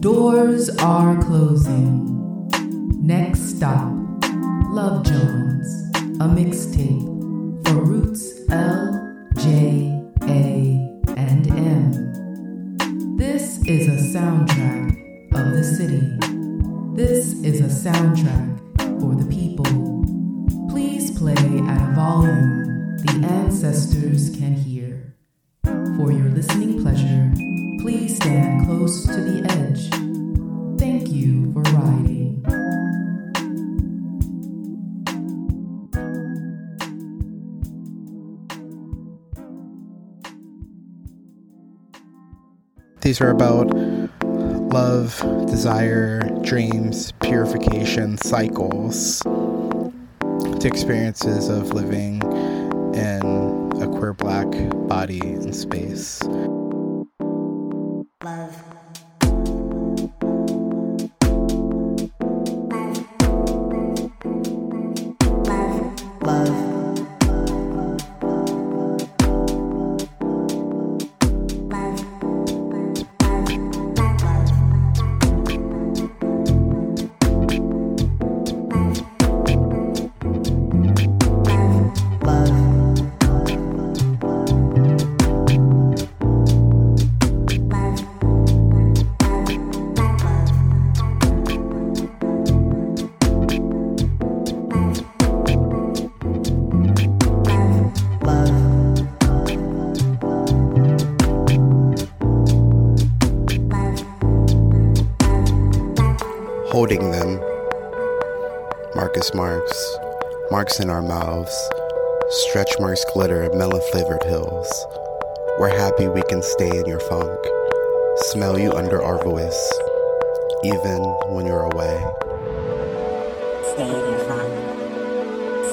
Doors are closing. Next stop, Love Jones, a mixtape for Roots L, J, A, and M. This is a soundtrack of the city. This is a soundtrack for the people. Please play at a volume the ancestors can hear. For your listening pleasure, please stand close to the edge. Thank you for riding. These are about love, desire, dreams, purification, cycles, to experiences of living in a queer black body in space. Holding them. Marcus Marks. Marks in our mouths. Stretch marks glitter, melon flavored hills. We're happy we can stay in your funk. Smell you under our voice, even when you're away. Stay in your fun.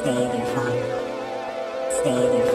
Stay in your fun. Stay in your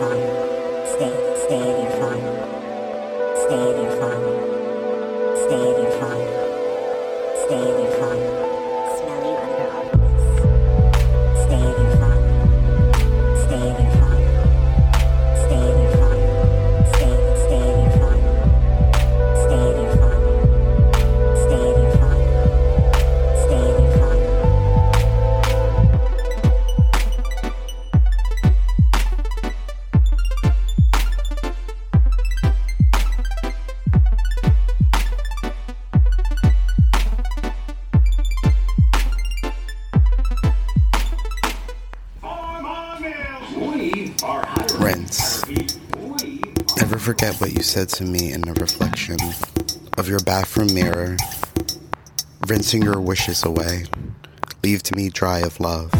forget what you said to me in the reflection of your bathroom mirror, rinsing your wishes away. Leave to me dry of love.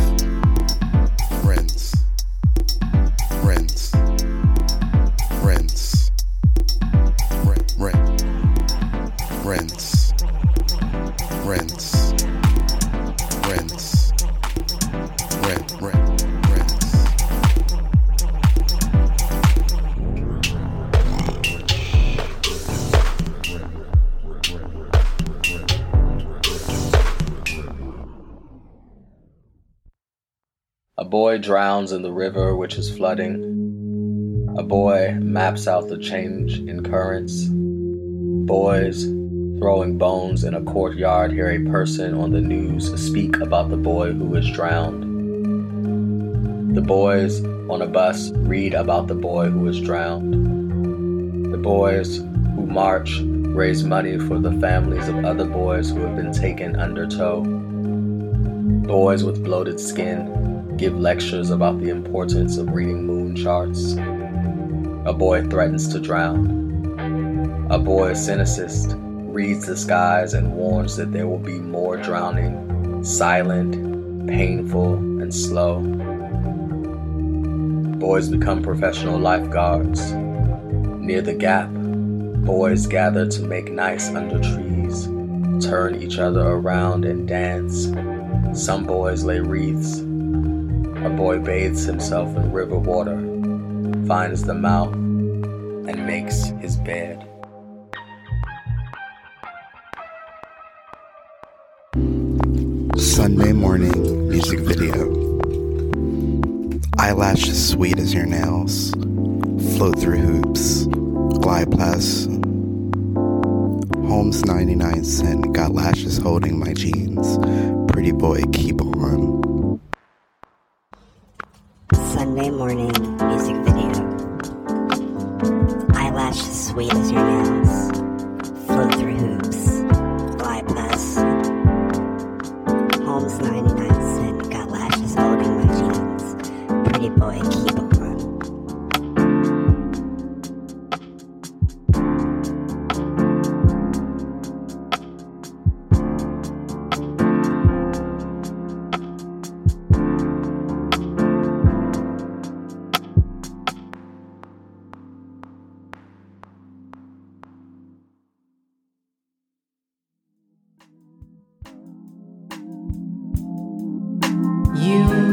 Boy drowns in the river which is flooding. A boy maps out the change in currents. Boys throwing bones in a courtyard hear a person on the news speak about the boy who was drowned. The boys on a bus read about the boy who was drowned. The boys who march raise money for the families of other boys who have been taken under tow. Boys with bloated skin give lectures about the importance of reading moon charts. A boy threatens to drown. A boy cynicist reads the skies and warns that there will be more drowning, silent, painful, and slow. Boys become professional lifeguards. Near the gap, boys gather to make nice under trees, turn each other around and dance. Some boys lay wreaths. A boy bathes himself in river water, finds the mouth, and makes his bed. Sunday morning music video. Eyelashes sweet as your nails. Float through hoops. Glide past Holmes 99 cent, got lashes holding my jeans. Pretty boy, keep on. Sunday morning music video. Eyelashes sweet as your nails. Flow through hoops. Glide past. Holmes 99 cent. Got lashes holding my jeans. Pretty boy,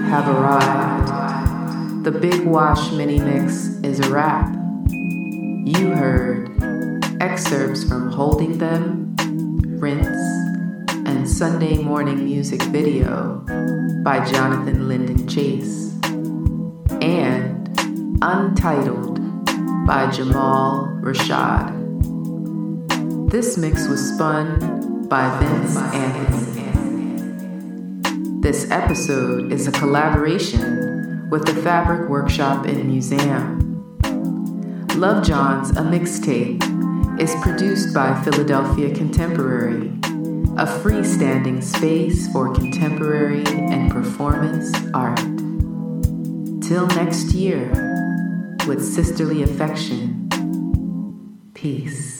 have arrived. The Big Wash mini mix is a wrap. You heard excerpts from Holding Them, Rinse, and Sunday Morning Music Video by Jonathan Lyndon Chase, and Untitled by Jamal Rashad. This mix was spun by Vince Anthony. This episode is a collaboration with the Fabric Workshop and Museum. Love Jones A Mixtape is produced by Philadelphia Contemporary, a freestanding space for contemporary and performance art. Till next year, with sisterly affection, peace.